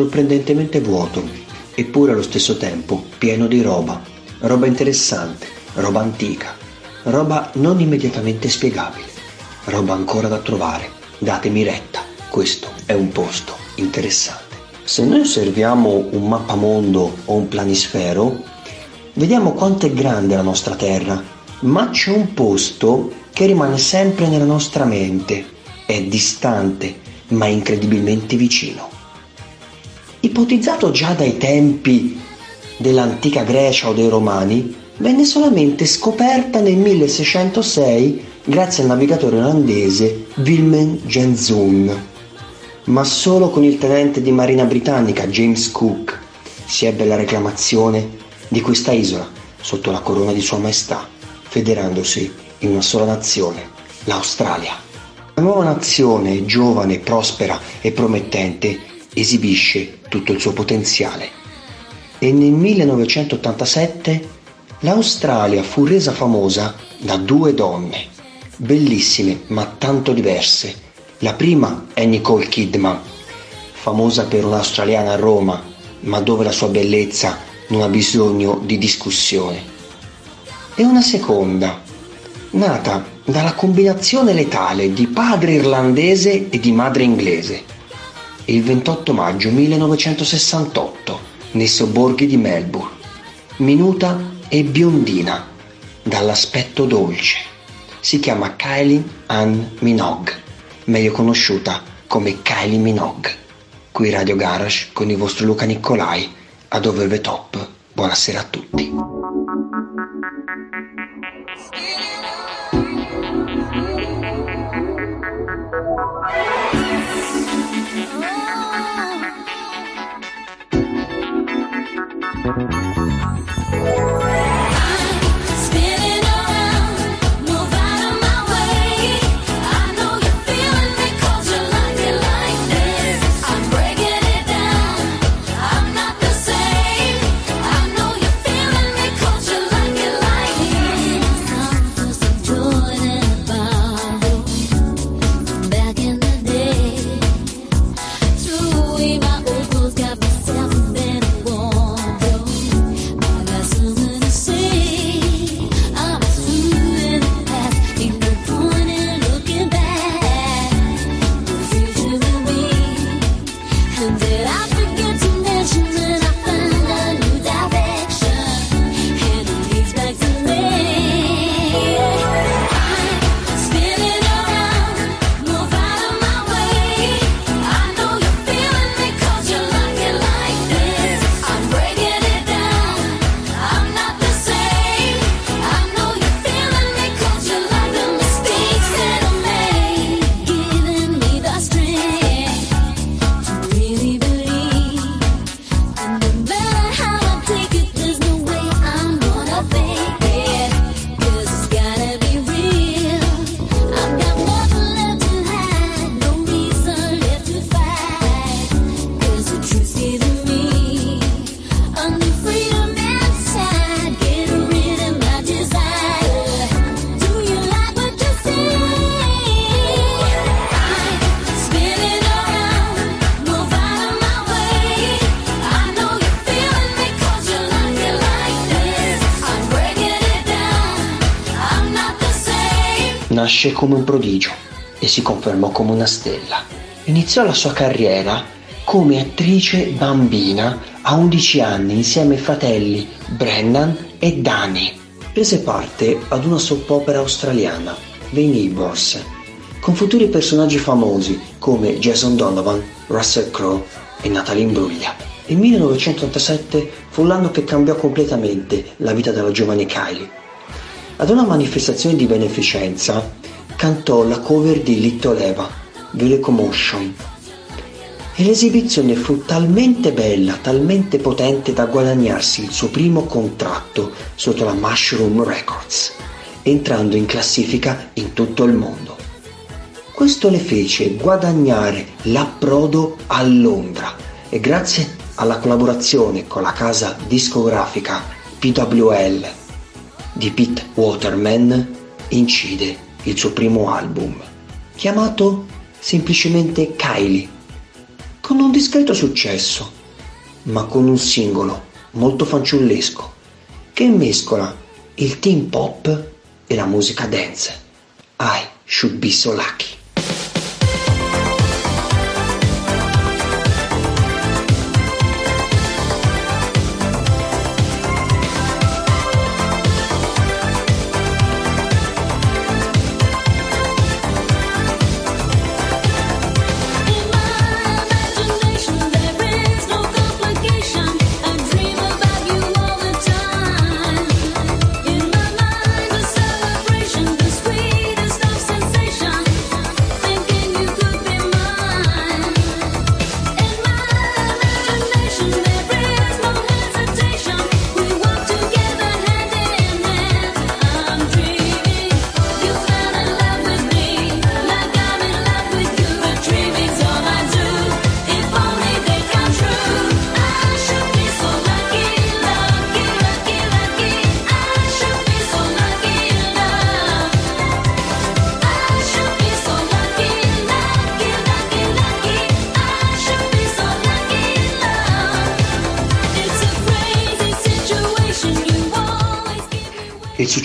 Sorprendentemente vuoto, eppure allo stesso tempo pieno di roba. Roba interessante, roba antica, roba non immediatamente spiegabile, roba ancora da trovare. Datemi retta, questo è un posto interessante. Se noi osserviamo un mappamondo o un planisfero, vediamo quanto è grande la nostra Terra, ma c'è un posto che rimane sempre nella nostra mente, è distante, ma incredibilmente vicino. Ipotizzato già dai tempi dell'antica Grecia o dei Romani, venne solamente scoperta nel 1606 grazie al navigatore olandese Wilhelm Jenszoon. Ma solo con il tenente di marina britannica James Cook si ebbe la reclamazione di questa isola sotto la corona di Sua Maestà, federandosi in una sola nazione, l'Australia. La nuova nazione, giovane, prospera e promettente, esibisce tutto il suo potenziale. E nel 1987 l'Australia fu resa famosa da due donne, bellissime ma tanto diverse. La prima è Nicole Kidman, famosa per un'australiana a Roma, ma dove la sua bellezza non ha bisogno di discussione. E una seconda, nata dalla combinazione letale di padre irlandese e di madre inglese. Il 28 maggio 1968, nei sobborghi di Melbourne, minuta e biondina, dall'aspetto dolce. Si chiama Kylie Ann Minogue, meglio conosciuta come Kylie Minogue. Qui Radio Garage con il vostro Luca Nicolai, ad Over Top. Buonasera a tutti. Nasce come un prodigio e si confermò come una stella. Iniziò la sua carriera come attrice bambina a 11 anni insieme ai fratelli Brennan e Danny. Prese parte ad una soap opera australiana, The Neighbors, con futuri personaggi famosi come Jason Donovan, Russell Crowe e Natalie Imbruglia. Il 1987 fu l'anno che cambiò completamente la vita della giovane Kylie. Ad una manifestazione di beneficenza cantò la cover di Little Eva, The Locomotion, e l'esibizione fu talmente bella, talmente potente da guadagnarsi il suo primo contratto sotto la Mushroom Records, entrando in classifica in tutto il mondo. Questo le fece guadagnare l'approdo a Londra e grazie alla collaborazione con la casa discografica PWL di Pete Waterman incide il suo primo album, chiamato semplicemente Kylie con un discreto successo, ma con un singolo molto fanciullesco che mescola il teen pop e la musica dance. I should be so lucky.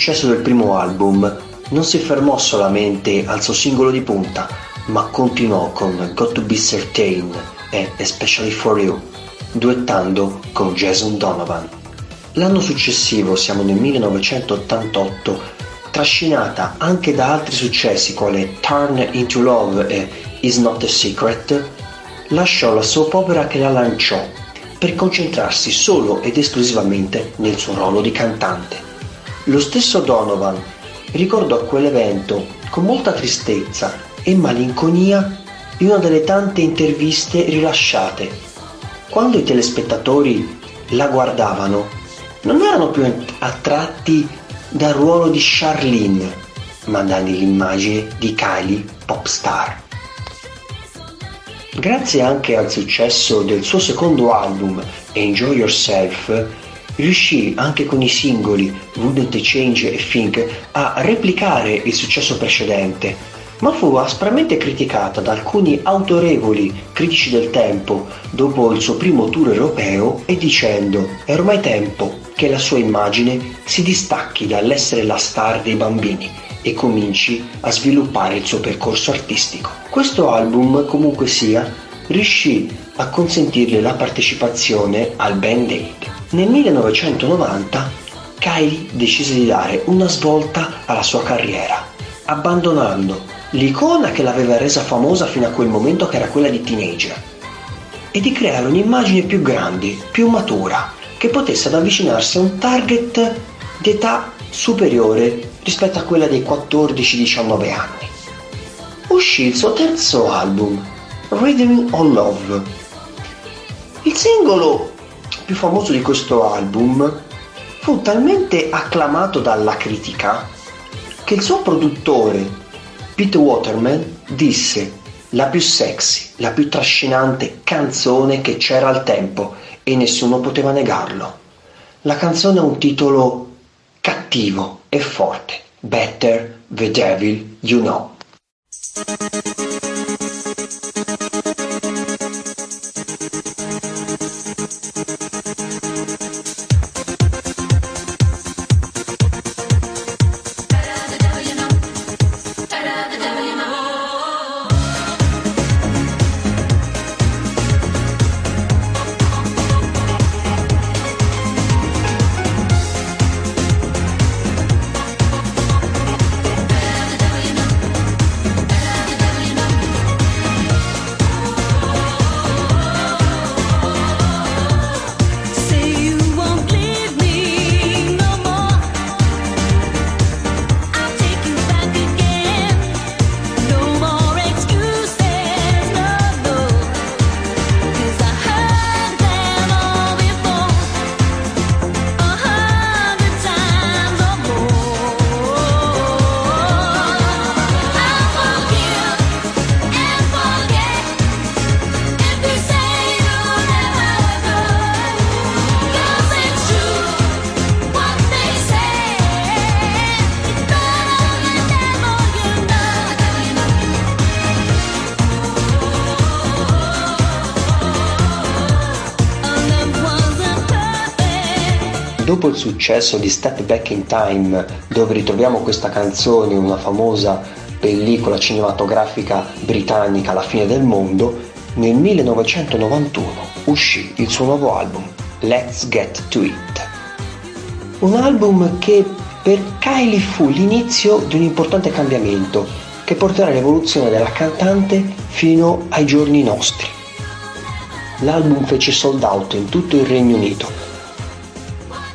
Successo del primo album non si fermò solamente al suo singolo di punta, ma continuò con Got to Be Certain e Especially for You, duettando con Jason Donovan. L'anno successivo, siamo nel 1988, trascinata anche da altri successi quali Turn Into Love e Is Not a Secret, lasciò la soap opera che la lanciò per concentrarsi solo ed esclusivamente nel suo ruolo di cantante. Lo stesso Donovan ricordò quell'evento con molta tristezza e malinconia in una delle tante interviste rilasciate. Quando i telespettatori la guardavano, non erano più attratti dal ruolo di Charlene, ma dall'immagine di Kylie popstar. Grazie anche al successo del suo secondo album, Enjoy Yourself, riuscì anche con i singoli Wouldn't Change e Think a replicare il successo precedente, ma fu aspramente criticata da alcuni autorevoli critici del tempo dopo il suo primo tour europeo e dicendo è ormai tempo che la sua immagine si distacchi dall'essere la star dei bambini e cominci a sviluppare il suo percorso artistico. Questo album, comunque sia, riuscì a consentirle la partecipazione al Band Aid. Nel 1990 Kylie decise di dare una svolta alla sua carriera, abbandonando l'icona che l'aveva resa famosa fino a quel momento che era quella di teenager e di creare un'immagine più grande, più matura, che potesse avvicinarsi a un target di età superiore rispetto a quella dei 14-19 anni. Uscì il suo terzo album, Rhythm on Love. Il singolo più famoso di questo album fu talmente acclamato dalla critica che il suo produttore, Pete Waterman, disse la più sexy, la più trascinante canzone che c'era al tempo e nessuno poteva negarlo. La canzone ha un titolo cattivo e forte, Better the Devil You Know. Successo di Step Back in Time, dove ritroviamo questa canzone una famosa pellicola cinematografica britannica La fine del mondo, nel 1991 uscì il suo nuovo album, Let's Get to It. Un album che per Kylie fu l'inizio di un importante cambiamento che porterà all'evoluzione della cantante fino ai giorni nostri. L'album fece sold out in tutto il Regno Unito,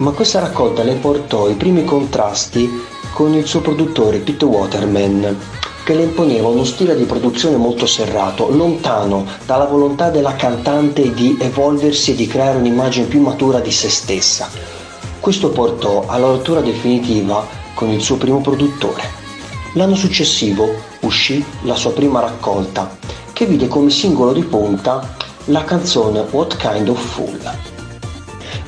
ma questa raccolta le portò i primi contrasti con il suo produttore Pete Waterman, che le imponeva uno stile di produzione molto serrato, lontano dalla volontà della cantante di evolversi e di creare un'immagine più matura di se stessa. Questo portò alla rottura definitiva con il suo primo produttore. L'anno successivo uscì la sua prima raccolta, che vide come singolo di punta la canzone What Kind of Fool.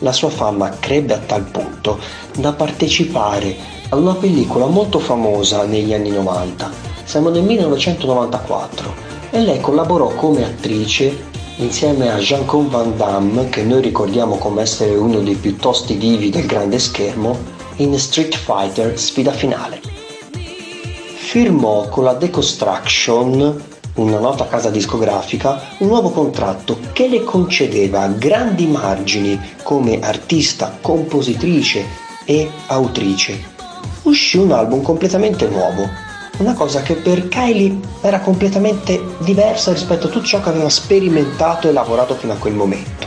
La sua fama crebbe a tal punto da partecipare a una pellicola molto famosa negli anni 90. Siamo nel 1994 e lei collaborò come attrice insieme a Jean-Claude Van Damme, che noi ricordiamo come essere uno dei più tosti divi del grande schermo, in Street Fighter sfida finale. Firmò con la Deconstruction, una nota casa discografica, un nuovo contratto che le concedeva grandi margini come artista, compositrice e autrice. Uscì un album completamente nuovo, una cosa che per Kylie era completamente diversa rispetto a tutto ciò che aveva sperimentato e lavorato fino a quel momento.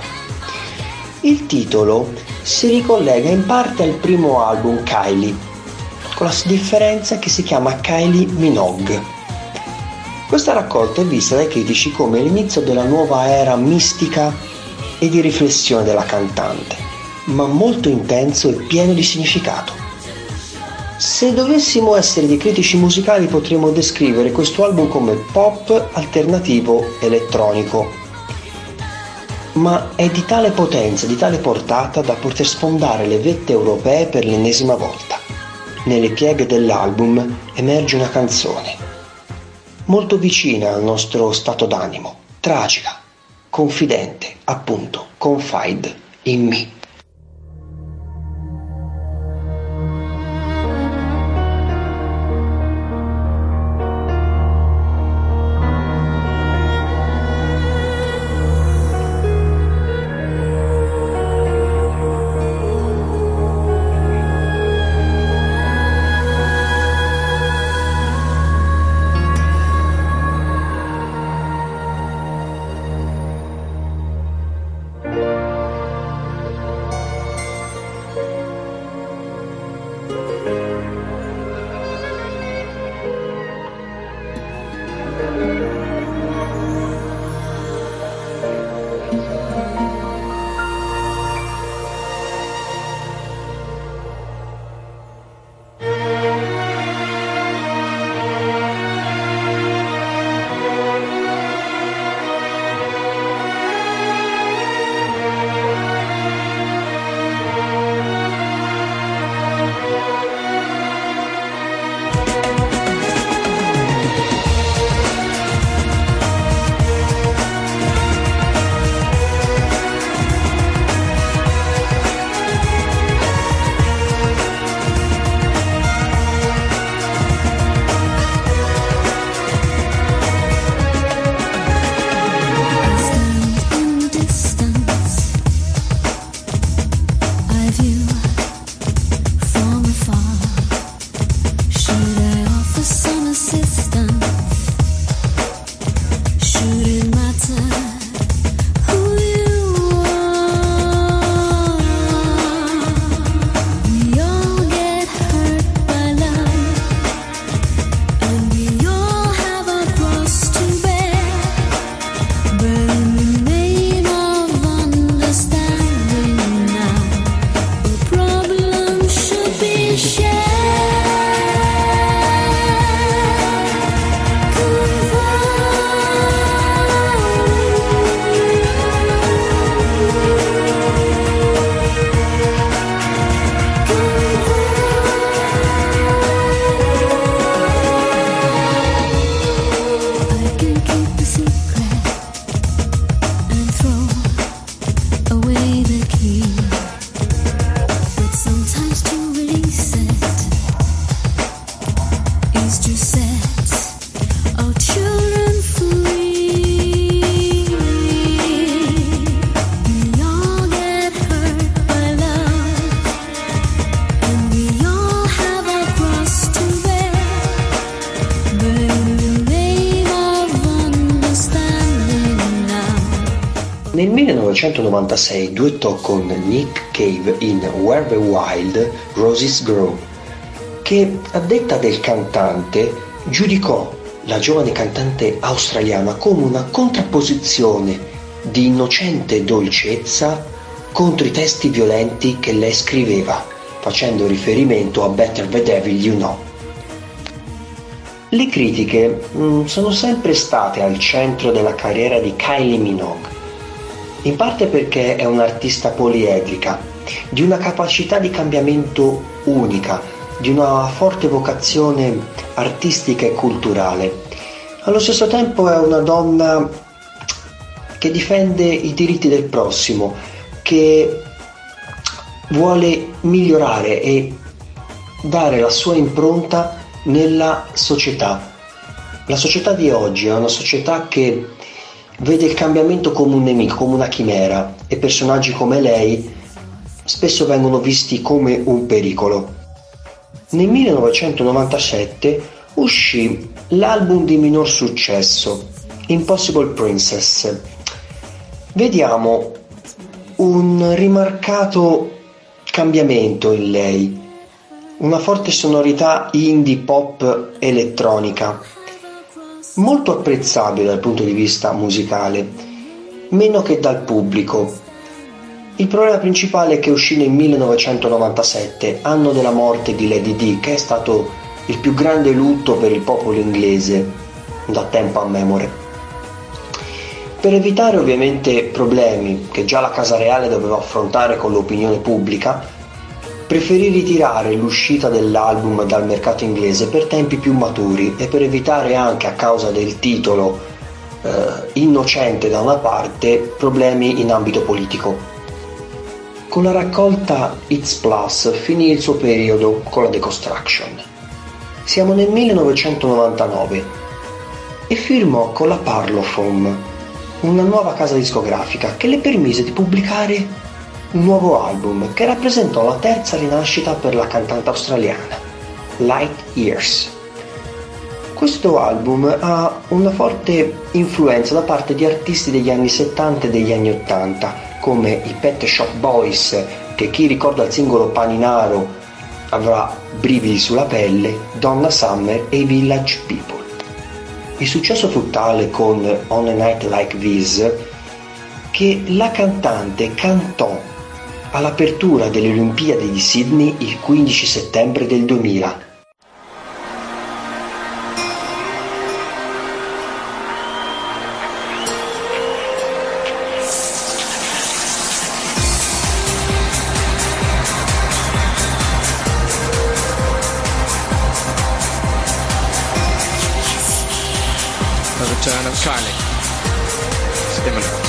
Il titolo si ricollega in parte al primo album Kylie, con la differenza che si chiama Kylie Minogue. Questa raccolta è vista dai critici come l'inizio della nuova era mistica e di riflessione della cantante, ma molto intenso e pieno di significato. Se dovessimo essere dei critici musicali potremmo descrivere questo album come pop alternativo elettronico, ma è di tale potenza, di tale portata da poter sfondare le vette europee per l'ennesima volta. Nelle pieghe dell'album emerge una canzone, molto vicina al nostro stato d'animo, tragica, confidente, appunto, confide in me. 1996 duettò con Nick Cave in Where the Wild Roses Grow, che a detta del cantante giudicò la giovane cantante australiana come una contrapposizione di innocente dolcezza contro i testi violenti che lei scriveva, facendo riferimento a Better the Devil You Know. Le critiche mh, sono sempre state al centro della carriera di Kylie Minogue, in parte perché è un'artista poliedrica, di una capacità di cambiamento unica, di una forte vocazione artistica e culturale. Allo stesso tempo è una donna che difende i diritti del prossimo, che vuole migliorare e dare la sua impronta nella società. La società di oggi è una società che vede il cambiamento come un nemico, come una chimera e personaggi come lei spesso vengono visti come un pericolo. Nel 1997 uscì l'album di minor successo, Impossible Princess. Vediamo un rimarcato cambiamento in lei, una forte sonorità indie pop elettronica, molto apprezzabile dal punto di vista musicale, meno che dal pubblico. Il problema principale è che uscì nel 1997, anno della morte di Lady Di, che è stato il più grande lutto per il popolo inglese da tempo a memore. Per evitare ovviamente problemi che già la Casa Reale doveva affrontare con l'opinione pubblica, preferì ritirare l'uscita dell'album dal mercato inglese per tempi più maturi e per evitare anche a causa del titolo eh, innocente da una parte problemi in ambito politico. Con la raccolta It's Plus finì il suo periodo con la deconstruction. Siamo nel 1999 e firmò con la Parlophone una nuova casa discografica che le permise di pubblicare un nuovo album che rappresentò la terza rinascita per la cantante australiana, Light Years. Questo album ha una forte influenza da parte di artisti degli anni 70 e degli anni 80, come i Pet Shop Boys, che chi ricorda il singolo Paninaro avrà brividi sulla pelle, Donna Summer e i Village People. Il successo fu tale con On a Night Like This che la cantante cantò all'apertura delle Olimpiadi di Sydney il 15 settembre del 2000. The return of Kylie. Stimulant.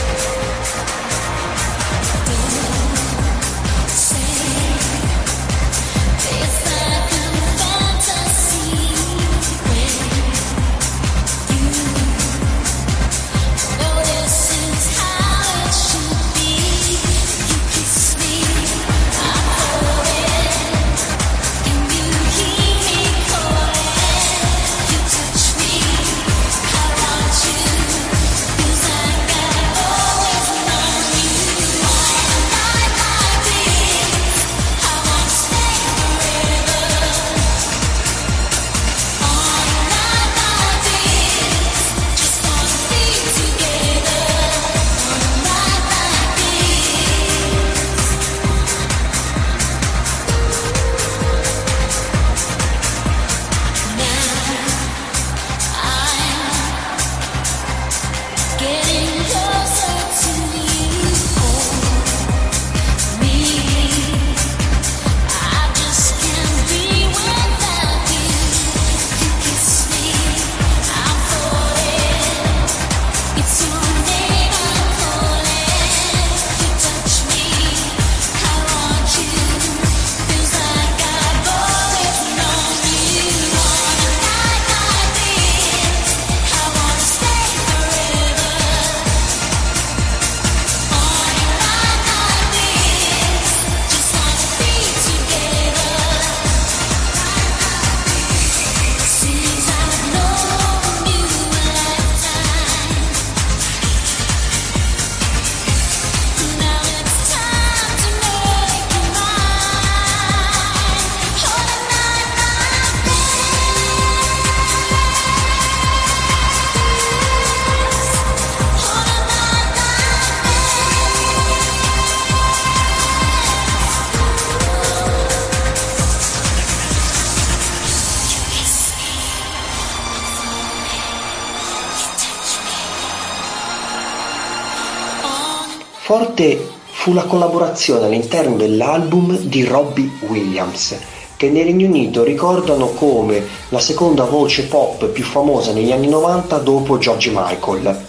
Forte fu la collaborazione all'interno dell'album di Robbie Williams, che nel Regno Unito ricordano come la seconda voce pop più famosa negli anni 90 dopo George Michael.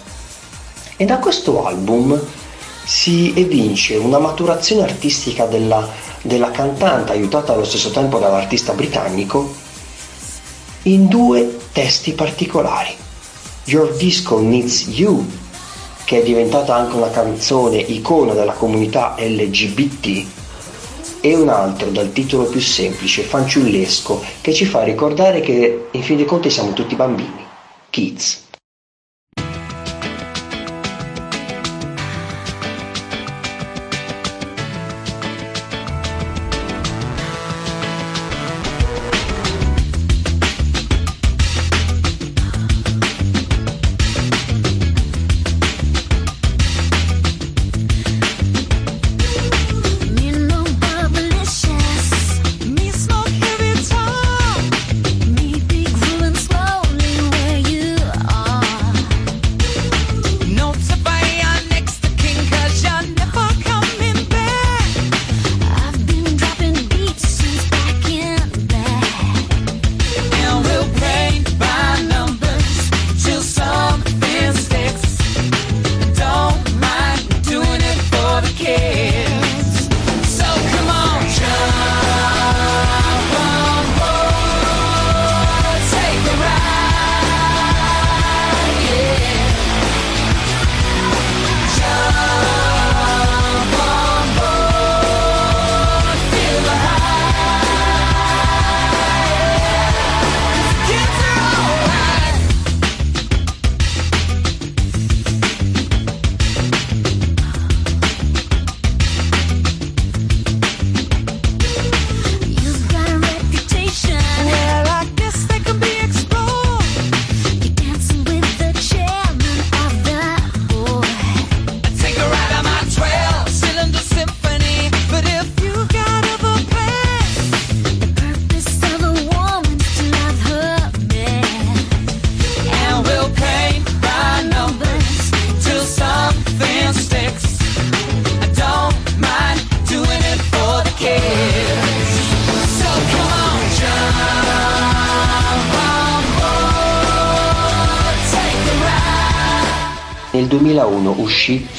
E da questo album si evince una maturazione artistica della, della cantante, aiutata allo stesso tempo dall'artista britannico, in due testi particolari. Your Disco Needs You, che è diventata anche una canzone icona della comunità LGBT, e un altro dal titolo più semplice, fanciullesco, che ci fa ricordare che in fin dei conti siamo tutti bambini, kids.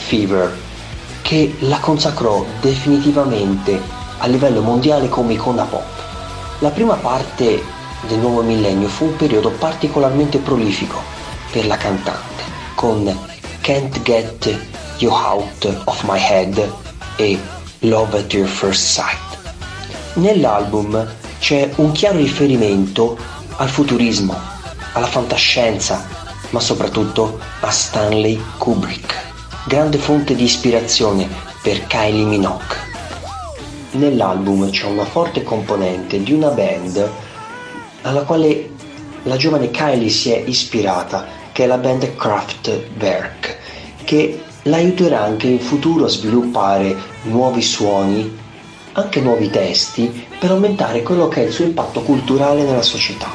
Fever, che la consacrò definitivamente a livello mondiale come icona pop. La prima parte del nuovo millennio fu un periodo particolarmente prolifico per la cantante, con Can't Get You Out of My Head e Love at Your First Sight. Nell'album c'è un chiaro riferimento al futurismo, alla fantascienza, ma soprattutto a Stanley Kubrick, grande fonte di ispirazione per Kylie Minogue. Nell'album c'è una forte componente di una band alla quale la giovane Kylie si è ispirata, che è la band Kraftwerk, che l'aiuterà anche in futuro a sviluppare nuovi suoni, anche nuovi testi, per aumentare quello che è il suo impatto culturale nella società.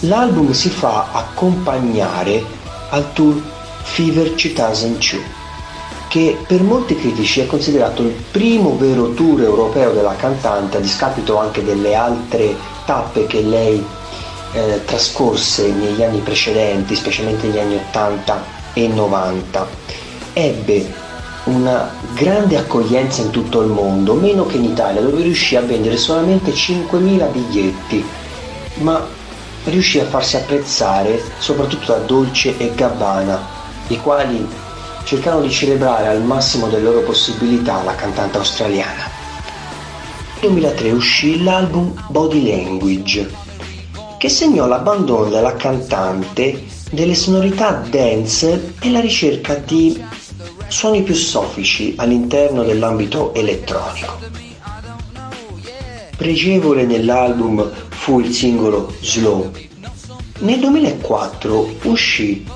L'album si fa accompagnare al tour Fever 2002, che per molti critici è considerato il primo vero tour europeo della cantante, a discapito anche delle altre tappe che lei eh, trascorse negli anni precedenti, specialmente negli anni 80 e 90. Ebbe una grande accoglienza in tutto il mondo, meno che in Italia, dove riuscì a vendere solamente 5.000 biglietti, ma riuscì a farsi apprezzare soprattutto da Dolce e Gabbana, i quali cercarono di celebrare al massimo delle loro possibilità la cantante australiana. Nel 2003 uscì l'album Body Language, che segnò l'abbandono della cantante delle sonorità dance e la ricerca di suoni più soffici all'interno dell'ambito elettronico. Pregevole nell'album fu il singolo Slow. Nel 2004 uscì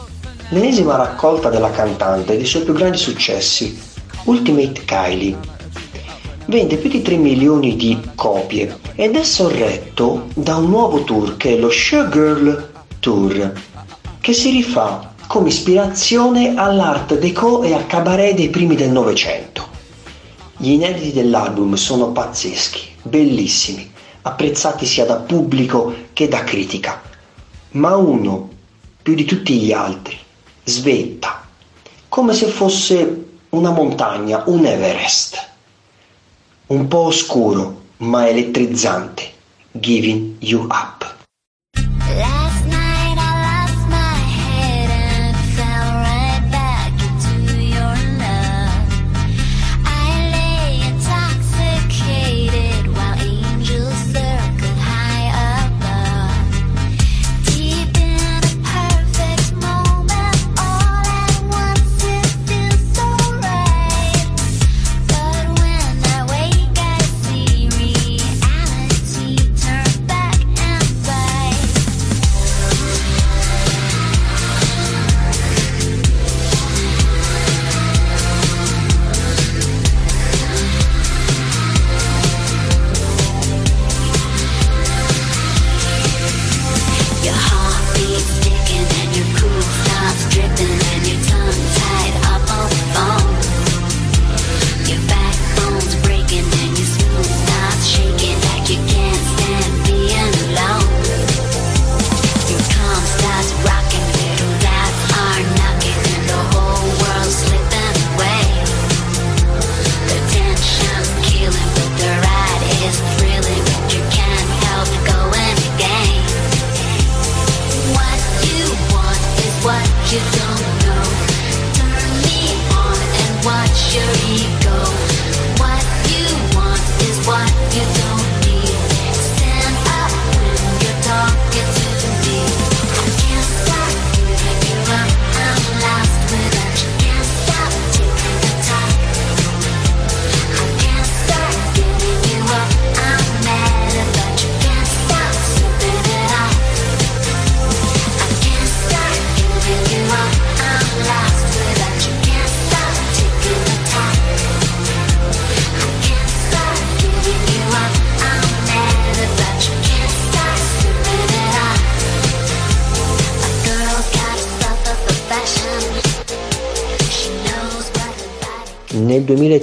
l'ennesima raccolta della cantante dei suoi più grandi successi, Ultimate Kylie. Vende più di 3 milioni di copie ed è sorretto da un nuovo tour che è lo Showgirl Tour, che si rifà come ispirazione all'art déco e al cabaret dei primi del Novecento. Gli inediti dell'album sono pazzeschi, bellissimi, apprezzati sia da pubblico che da critica, ma uno, più di tutti gli altri, svetta, come se fosse una montagna, un Everest, un po' oscuro ma elettrizzante, Giving You Up.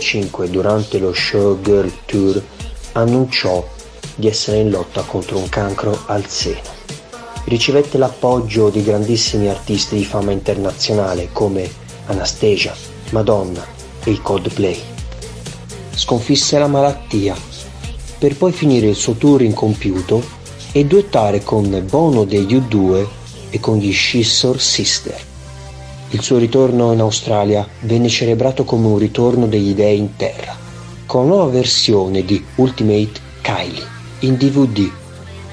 2005, durante lo Showgirl Tour, annunciò di essere in lotta contro un cancro al seno. Ricevette l'appoggio di grandissimi artisti di fama internazionale come Anastasia, Madonna e i Coldplay. Sconfisse la malattia per poi finire il suo tour incompiuto e duettare con Bono degli U2 e con gli Scissor Sister. Il suo ritorno in Australia venne celebrato come un ritorno degli dei in terra, con una nuova versione di Ultimate Kylie in DVD,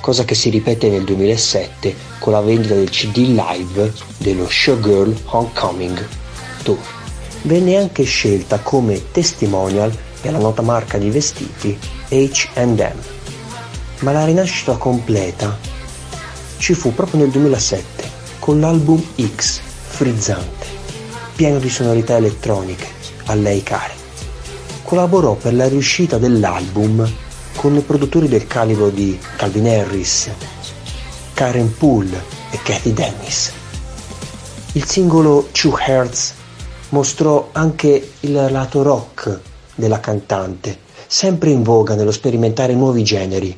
cosa che si ripete nel 2007 con la vendita del CD live dello Showgirl Homecoming Tour. Venne anche scelta come testimonial per la nota marca di vestiti H&M, ma la rinascita completa ci fu proprio nel 2007 con l'album X frizzante, pieno di sonorità elettroniche, a lei care. Collaborò per la riuscita dell'album con produttori del calibro di Calvin Harris, Karen Poole e Kathy Dennis. Il singolo Two Hearts mostrò anche il lato rock della cantante, sempre in voga nello sperimentare nuovi generi.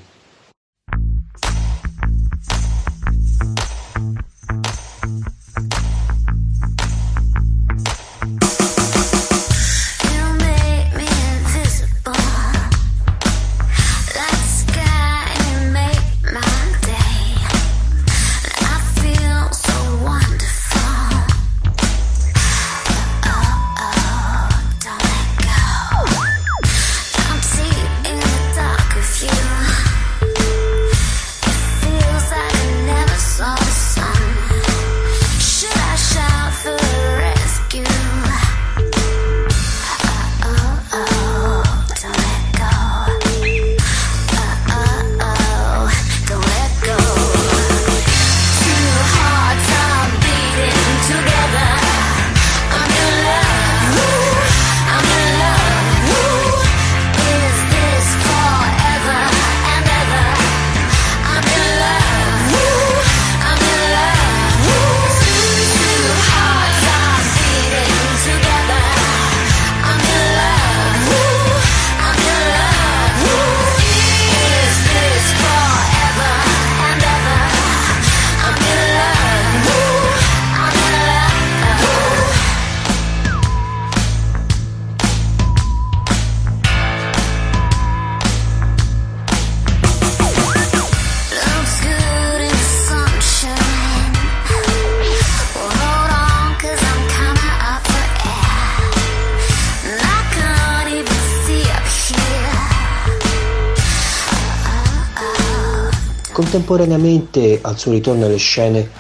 Contemporaneamente al suo ritorno alle scene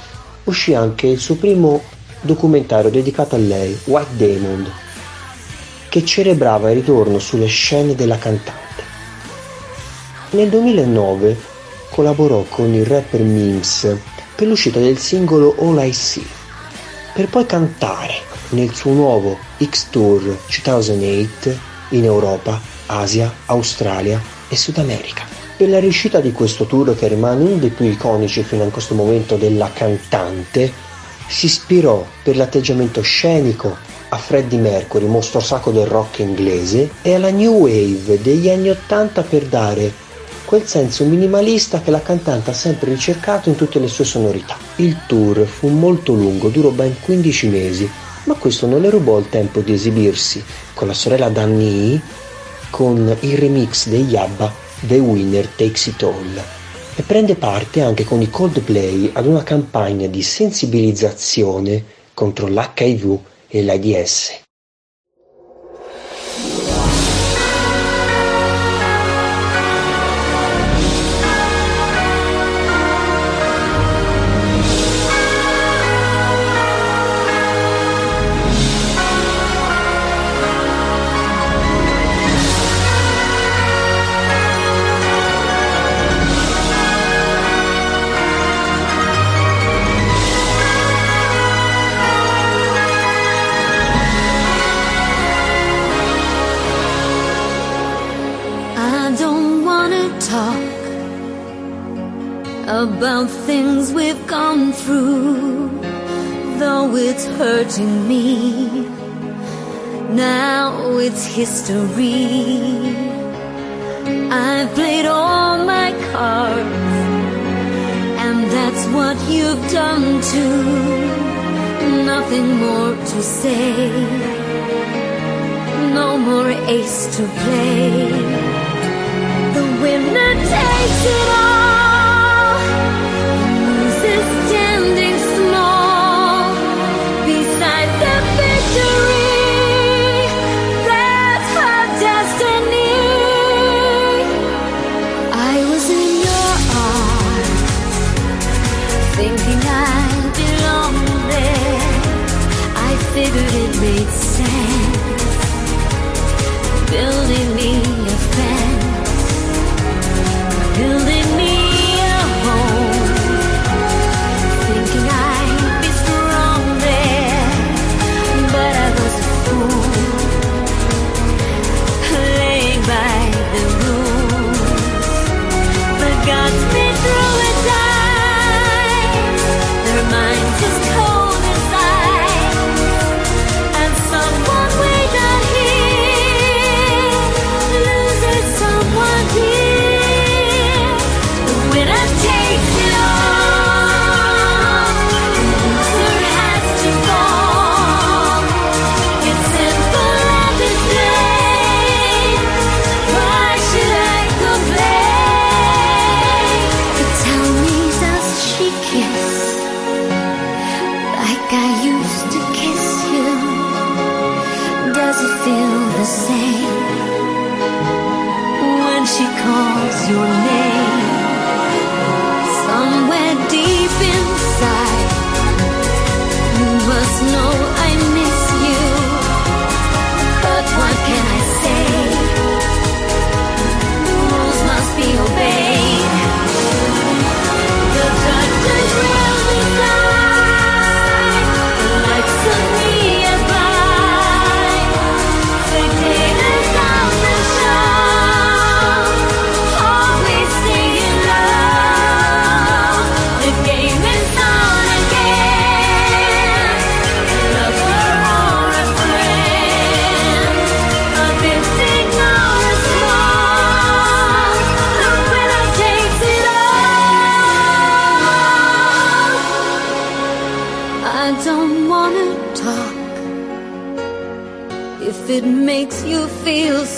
uscì anche il suo primo documentario dedicato a lei, White Diamond, che celebrava il ritorno sulle scene della cantante. Nel 2009 collaborò con il rapper Mims per l'uscita del singolo All I See, per poi cantare nel suo nuovo X-Tour 2008 in Europa, Asia, Australia e Sud America. Per la riuscita di questo tour, che rimane uno dei più iconici fino a questo momento della cantante, si ispirò per l'atteggiamento scenico a Freddie Mercury, mostro sacro del rock inglese, e alla new wave degli anni Ottanta per dare quel senso minimalista che la cantante ha sempre ricercato in tutte le sue sonorità. Il tour fu molto lungo, durò ben 15 mesi, ma questo non le rubò il tempo di esibirsi con la sorella Danny con il remix degli ABBA The Winner Takes It All e prende parte anche con i Coldplay ad una campagna di sensibilizzazione contro l'HIV e l'AIDS. About things we've gone through, though it's hurting me. Now it's history. I've played all my cards, and that's what you've done too. Nothing more to say, no more ace to play. The winner takes it all. see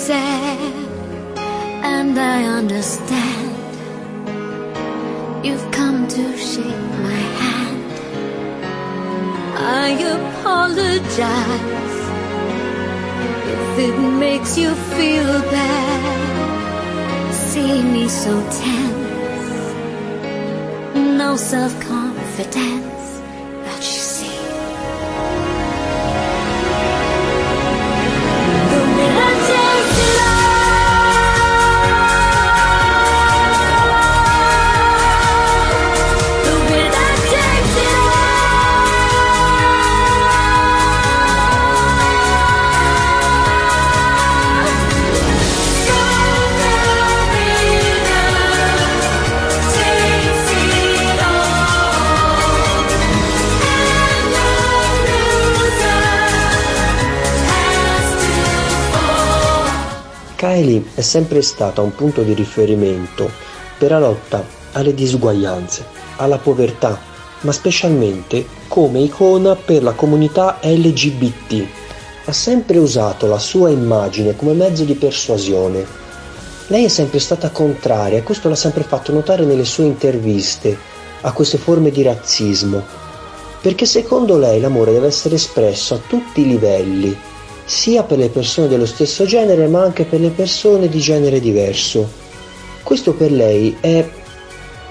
sad, and I understand. You've come to shake my hand. I apologize if it makes you feel bad. See me so tense no self confidence Kylie è sempre stata un punto di riferimento per la lotta alle disuguaglianze, alla povertà, ma specialmente come icona per la comunità LGBT. Ha sempre usato la sua immagine come mezzo di persuasione. Lei è sempre stata contraria questo l'ha sempre fatto notare nelle sue interviste a queste forme di razzismo, perché secondo lei l'amore deve essere espresso a tutti i livelli, sia per le persone dello stesso genere ma anche per le persone di genere diverso. Questo per lei è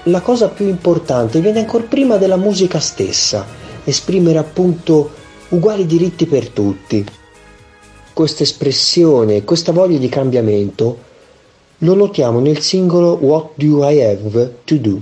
la cosa più importante, viene ancora prima della musica stessa, esprimere appunto uguali diritti per tutti. Questa espressione, questa voglia di cambiamento lo notiamo nel singolo What Do I Have to Do?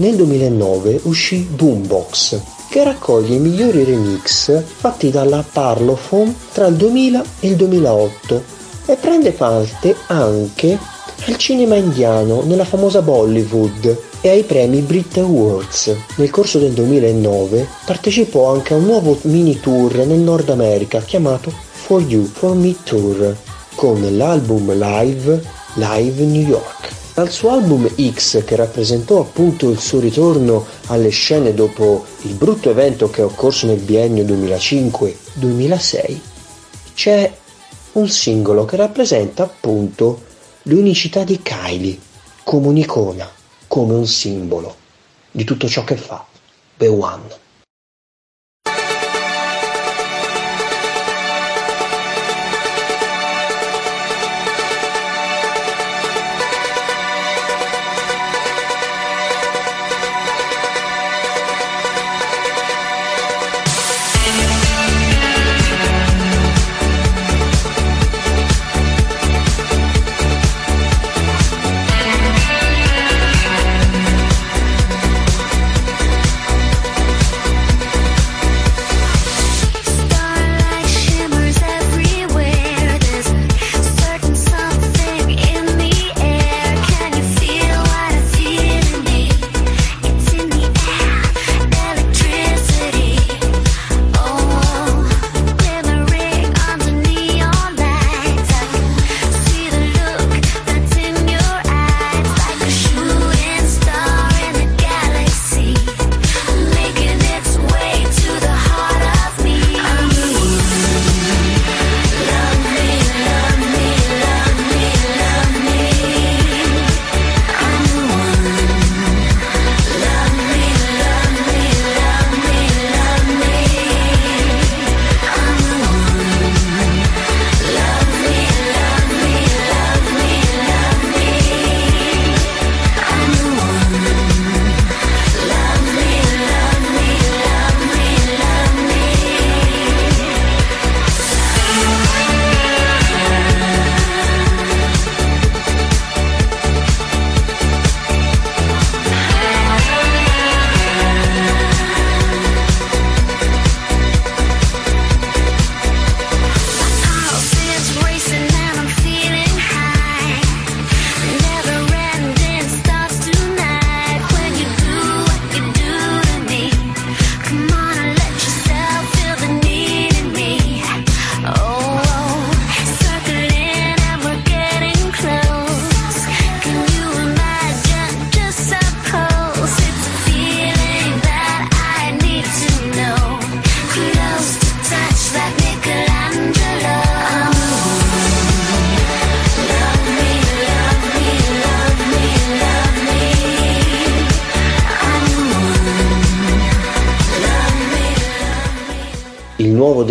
Nel 2009 uscì Boombox, che raccoglie i migliori remix fatti dalla Parlophone tra il 2000 e il 2008 e prende parte anche al cinema indiano nella famosa Bollywood e ai premi Brit Awards. Nel corso del 2009 partecipò anche a un nuovo mini tour nel Nord America chiamato For You, For Me Tour con l'album live Live New York. Dal suo album X, che rappresentò appunto il suo ritorno alle scene dopo il brutto evento che è occorso nel biennio 2005-2006, c'è un singolo che rappresenta appunto l'unicità di Kylie come un'icona, come un simbolo di tutto ciò che fa. The One.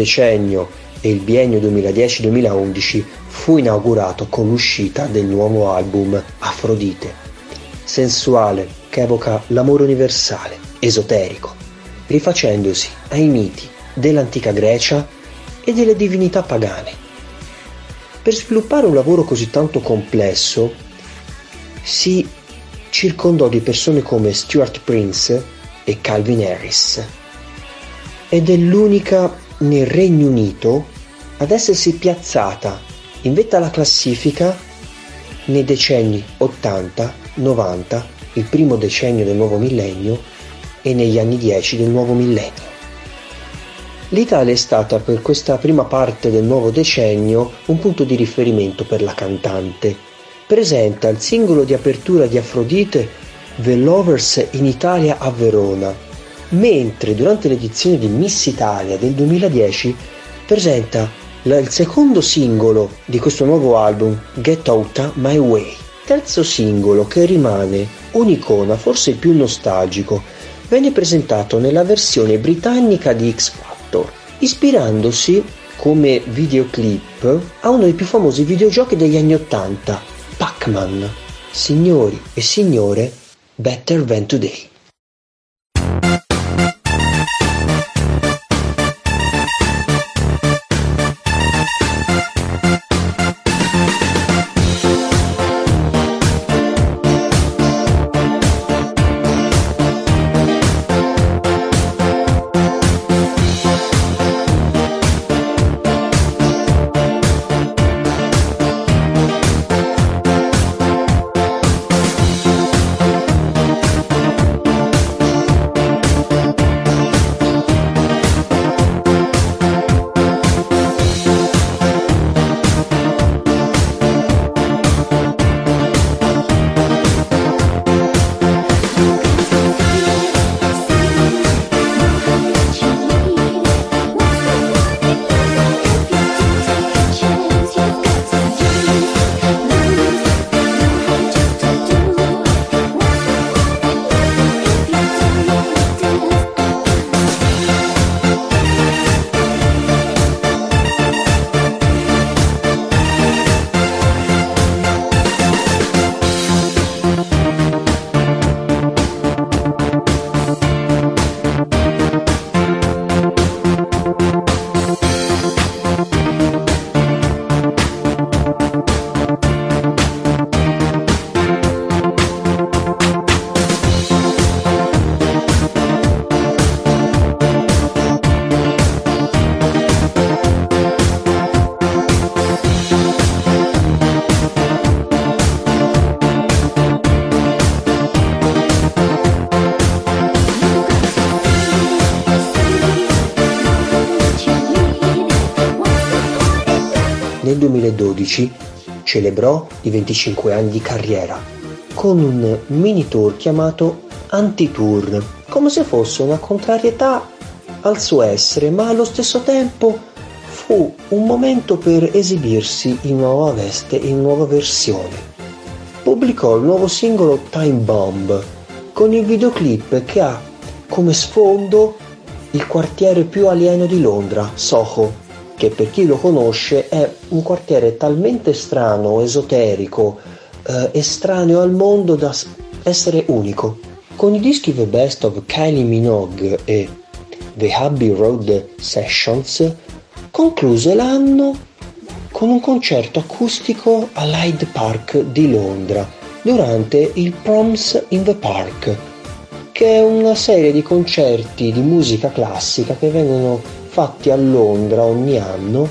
Decennio e il biennio 2010-2011 fu inaugurato con l'uscita del nuovo album Afrodite, sensuale che evoca l'amore universale, esoterico, rifacendosi ai miti dell'antica Grecia e delle divinità pagane. Per sviluppare un lavoro così tanto complesso si circondò di persone come Stuart Prince e Calvin Harris ed è l'unica nel Regno Unito ad essersi piazzata in vetta alla classifica nei decenni 80, 90, il primo decennio del nuovo millennio e negli anni 10 del nuovo millennio. L'Italia è stata per questa prima parte del nuovo decennio un punto di riferimento per la cantante. Presenta il singolo di apertura di Afrodite The Lovers in Italia a Verona, mentre durante l'edizione di Miss Italia del 2010 presenta la- il secondo singolo di questo nuovo album, Get Out My Way. Terzo singolo che rimane un'icona, forse il più nostalgico, venne presentato nella versione britannica di X Factor, ispirandosi come videoclip a uno dei più famosi videogiochi degli anni 80, Pac-Man. Signori e signore, Better Than Today. 2012 celebrò i 25 anni di carriera con un mini tour chiamato Anti-Tour, come se fosse una contrarietà al suo essere, ma allo stesso tempo fu un momento per esibirsi in nuova veste, in nuova versione. Pubblicò il nuovo singolo Time Bomb con il videoclip che ha come sfondo il quartiere più alieno di Londra, Soho, che per chi lo conosce è un quartiere talmente strano, esoterico, eh, estraneo al mondo da essere unico. Con i dischi The Best of Kylie Minogue e The Abbey Road Sessions concluse l'anno con un concerto acustico all'Hyde Park di Londra durante il Proms in the Park, che è una serie di concerti di musica classica che vengono fatti a Londra ogni anno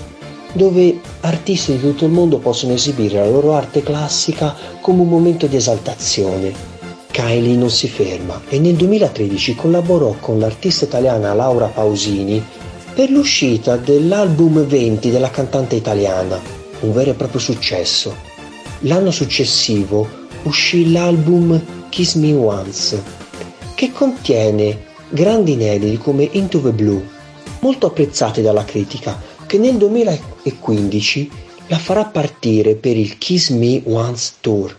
dove artisti di tutto il mondo possono esibire la loro arte classica come un momento di esaltazione. Kylie non si ferma e nel 2013 collaborò con l'artista italiana Laura Pausini per l'uscita dell'album 20 della cantante italiana, un vero e proprio successo. L'anno successivo uscì l'album Kiss Me Once, che contiene grandi inediti come Into the Blue, molto apprezzati dalla critica, che nel 2015 la farà partire per il Kiss Me Once Tour.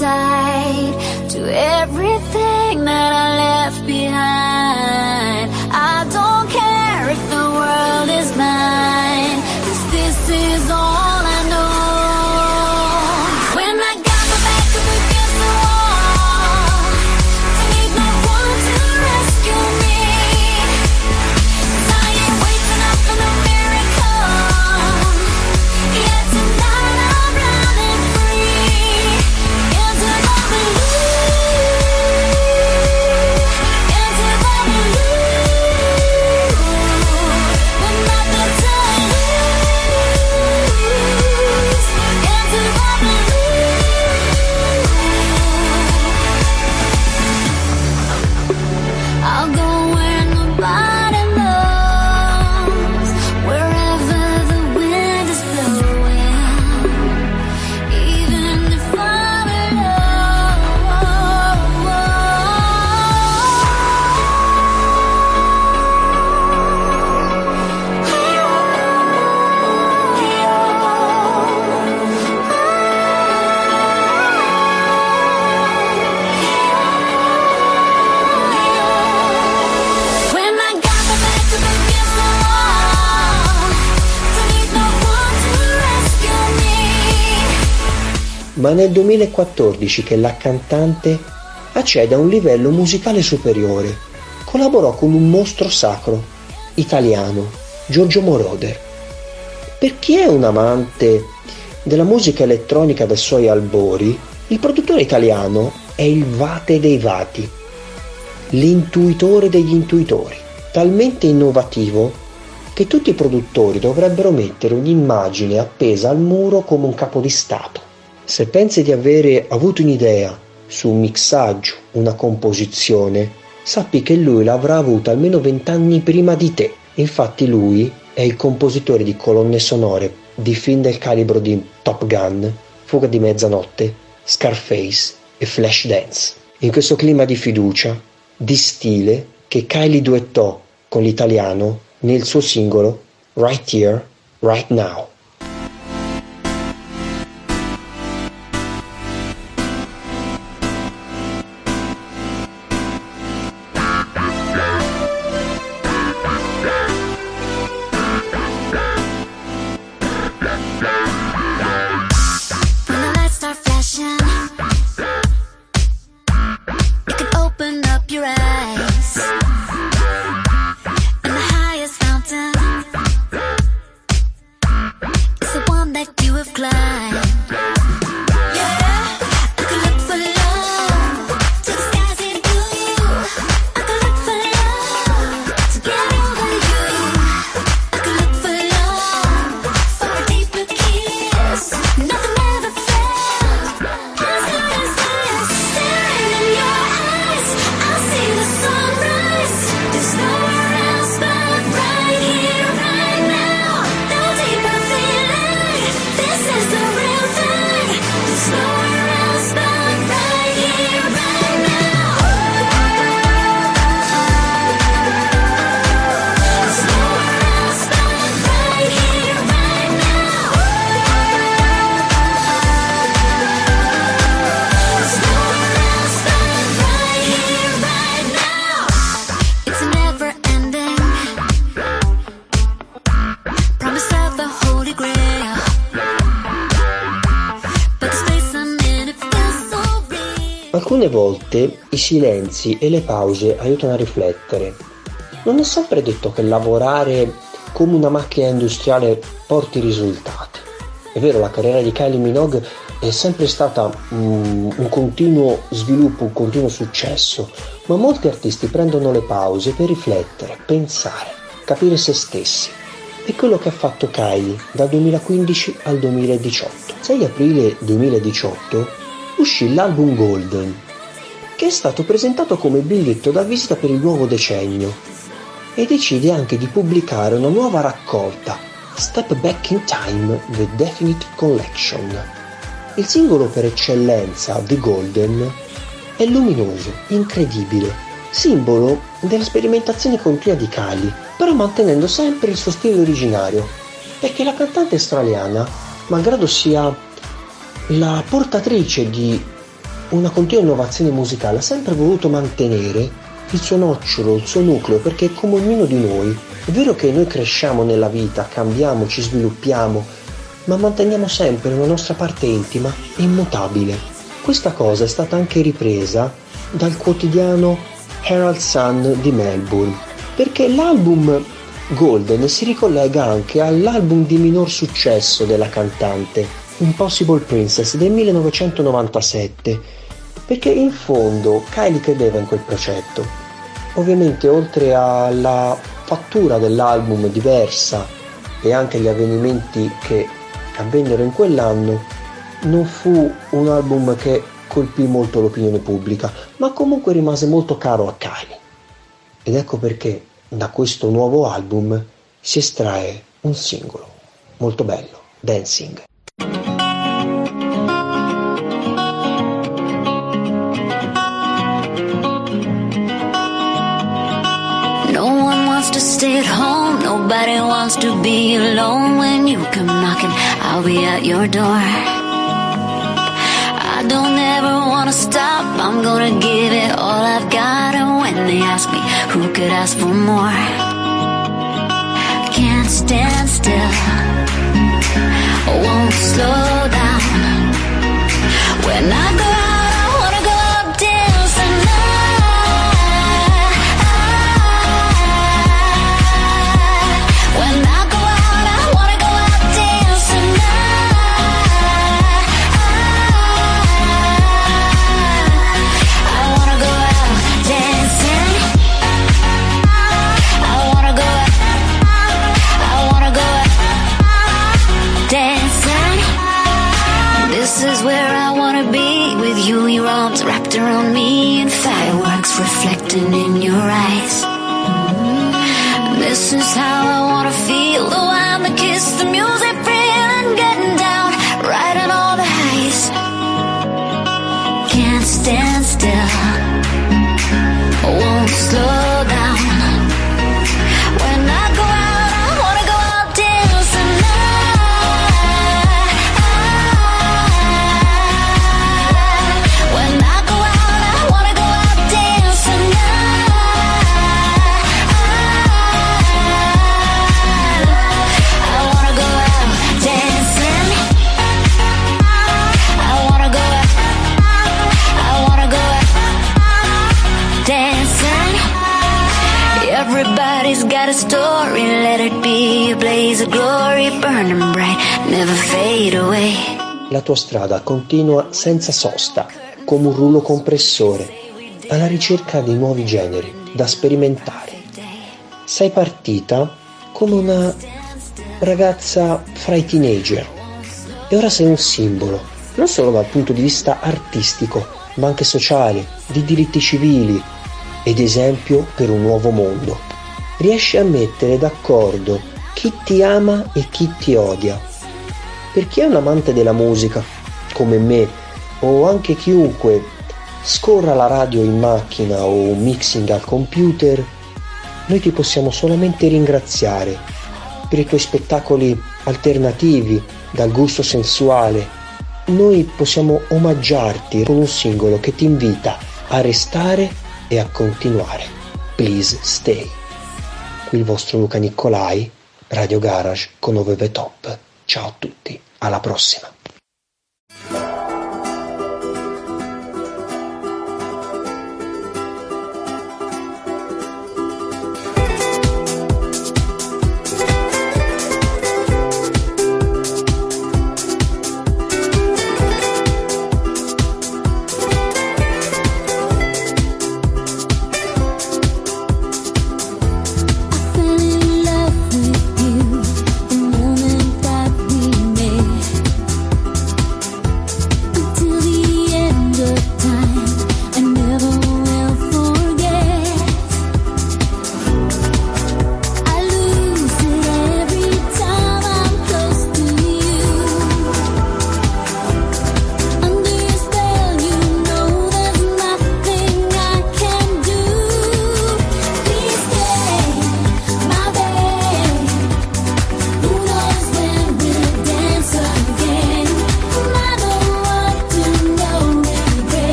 Tied to everything that I left behind. Ma nel 2014 che la cantante accede a un livello musicale superiore. Collaborò con un mostro sacro italiano, Giorgio Moroder. Per chi è un amante della musica elettronica dai suoi albori, il produttore italiano è il vate dei vati, l'intuitore degli intuitori, talmente innovativo che tutti i produttori dovrebbero mettere un'immagine appesa al muro come un capo di Stato. Se pensi di avere avuto un'idea su un mixaggio, una composizione, sappi che lui l'avrà avuta almeno vent'anni prima di te. Infatti lui è il compositore di colonne sonore di film del calibro di Top Gun, Fuga di mezzanotte, Scarface e Flashdance. In questo clima di fiducia, di stile, che Kylie duettò con l'italiano nel suo singolo Right Here, Right Now. Alcune volte i silenzi e le pause aiutano a riflettere. Non è sempre detto che lavorare come una macchina industriale porti risultati. È vero, la carriera di Kylie Minogue è sempre stata mm, un continuo sviluppo, un continuo successo, ma molti artisti prendono le pause per riflettere, pensare, capire se stessi. È quello che ha fatto Kylie dal 2015 al 2018. 6 aprile 2018 uscì l'album Golden, che è stato presentato come biglietto da visita per il nuovo decennio e decide anche di pubblicare una nuova raccolta, Step Back in Time The Definite Collection. Il singolo per eccellenza di Golden è luminoso, incredibile, simbolo della sperimentazione continua di Kylie, però mantenendo sempre il suo stile originario, perché la cantante australiana, malgrado sia la portatrice di una continua innovazione musicale ha sempre voluto mantenere il suo nocciolo, il suo nucleo, perché come ognuno di noi. È vero che noi cresciamo nella vita, cambiamo, ci sviluppiamo, ma manteniamo sempre una nostra parte intima immutabile. Questa cosa è stata anche ripresa dal quotidiano Herald Sun di Melbourne, perché l'album Golden si ricollega anche all'album di minor successo della cantante, Impossible Princess del 1997, perché in fondo Kylie credeva in quel progetto. Ovviamente oltre alla fattura dell'album diversa e anche gli avvenimenti che avvennero in quell'anno, non fu un album che colpì molto l'opinione pubblica, ma comunque rimase molto caro a Kylie. Ed ecco perché da questo nuovo album si estrae un singolo molto bello, Dancing. To stay at home. Nobody wants to be alone. When you come knocking, I'll be at your door. I don't ever wanna stop. I'm gonna give it all I've got. And when they ask me who could ask for more, can't stand still. I won't slow down. When I go out, reflecting in your eyes. This is how La tua strada continua senza sosta, come un rullo compressore, alla ricerca di nuovi generi da sperimentare. Sei partita come una ragazza fra i teenager e ora sei un simbolo, non solo dal punto di vista artistico, ma anche sociale, di diritti civili ed esempio per un nuovo mondo. Riesci a mettere d'accordo chi ti ama e chi ti odia. Per chi è un amante della musica, come me, o anche chiunque scorra la radio in macchina o mixing al computer, noi ti possiamo solamente ringraziare per i tuoi spettacoli alternativi dal gusto sensuale. Noi possiamo omaggiarti con un singolo che ti invita a restare e a continuare. Please stay. Qui il vostro Luca Nicolai, Radio Garage con OVV Top. Ciao a tutti, alla prossima.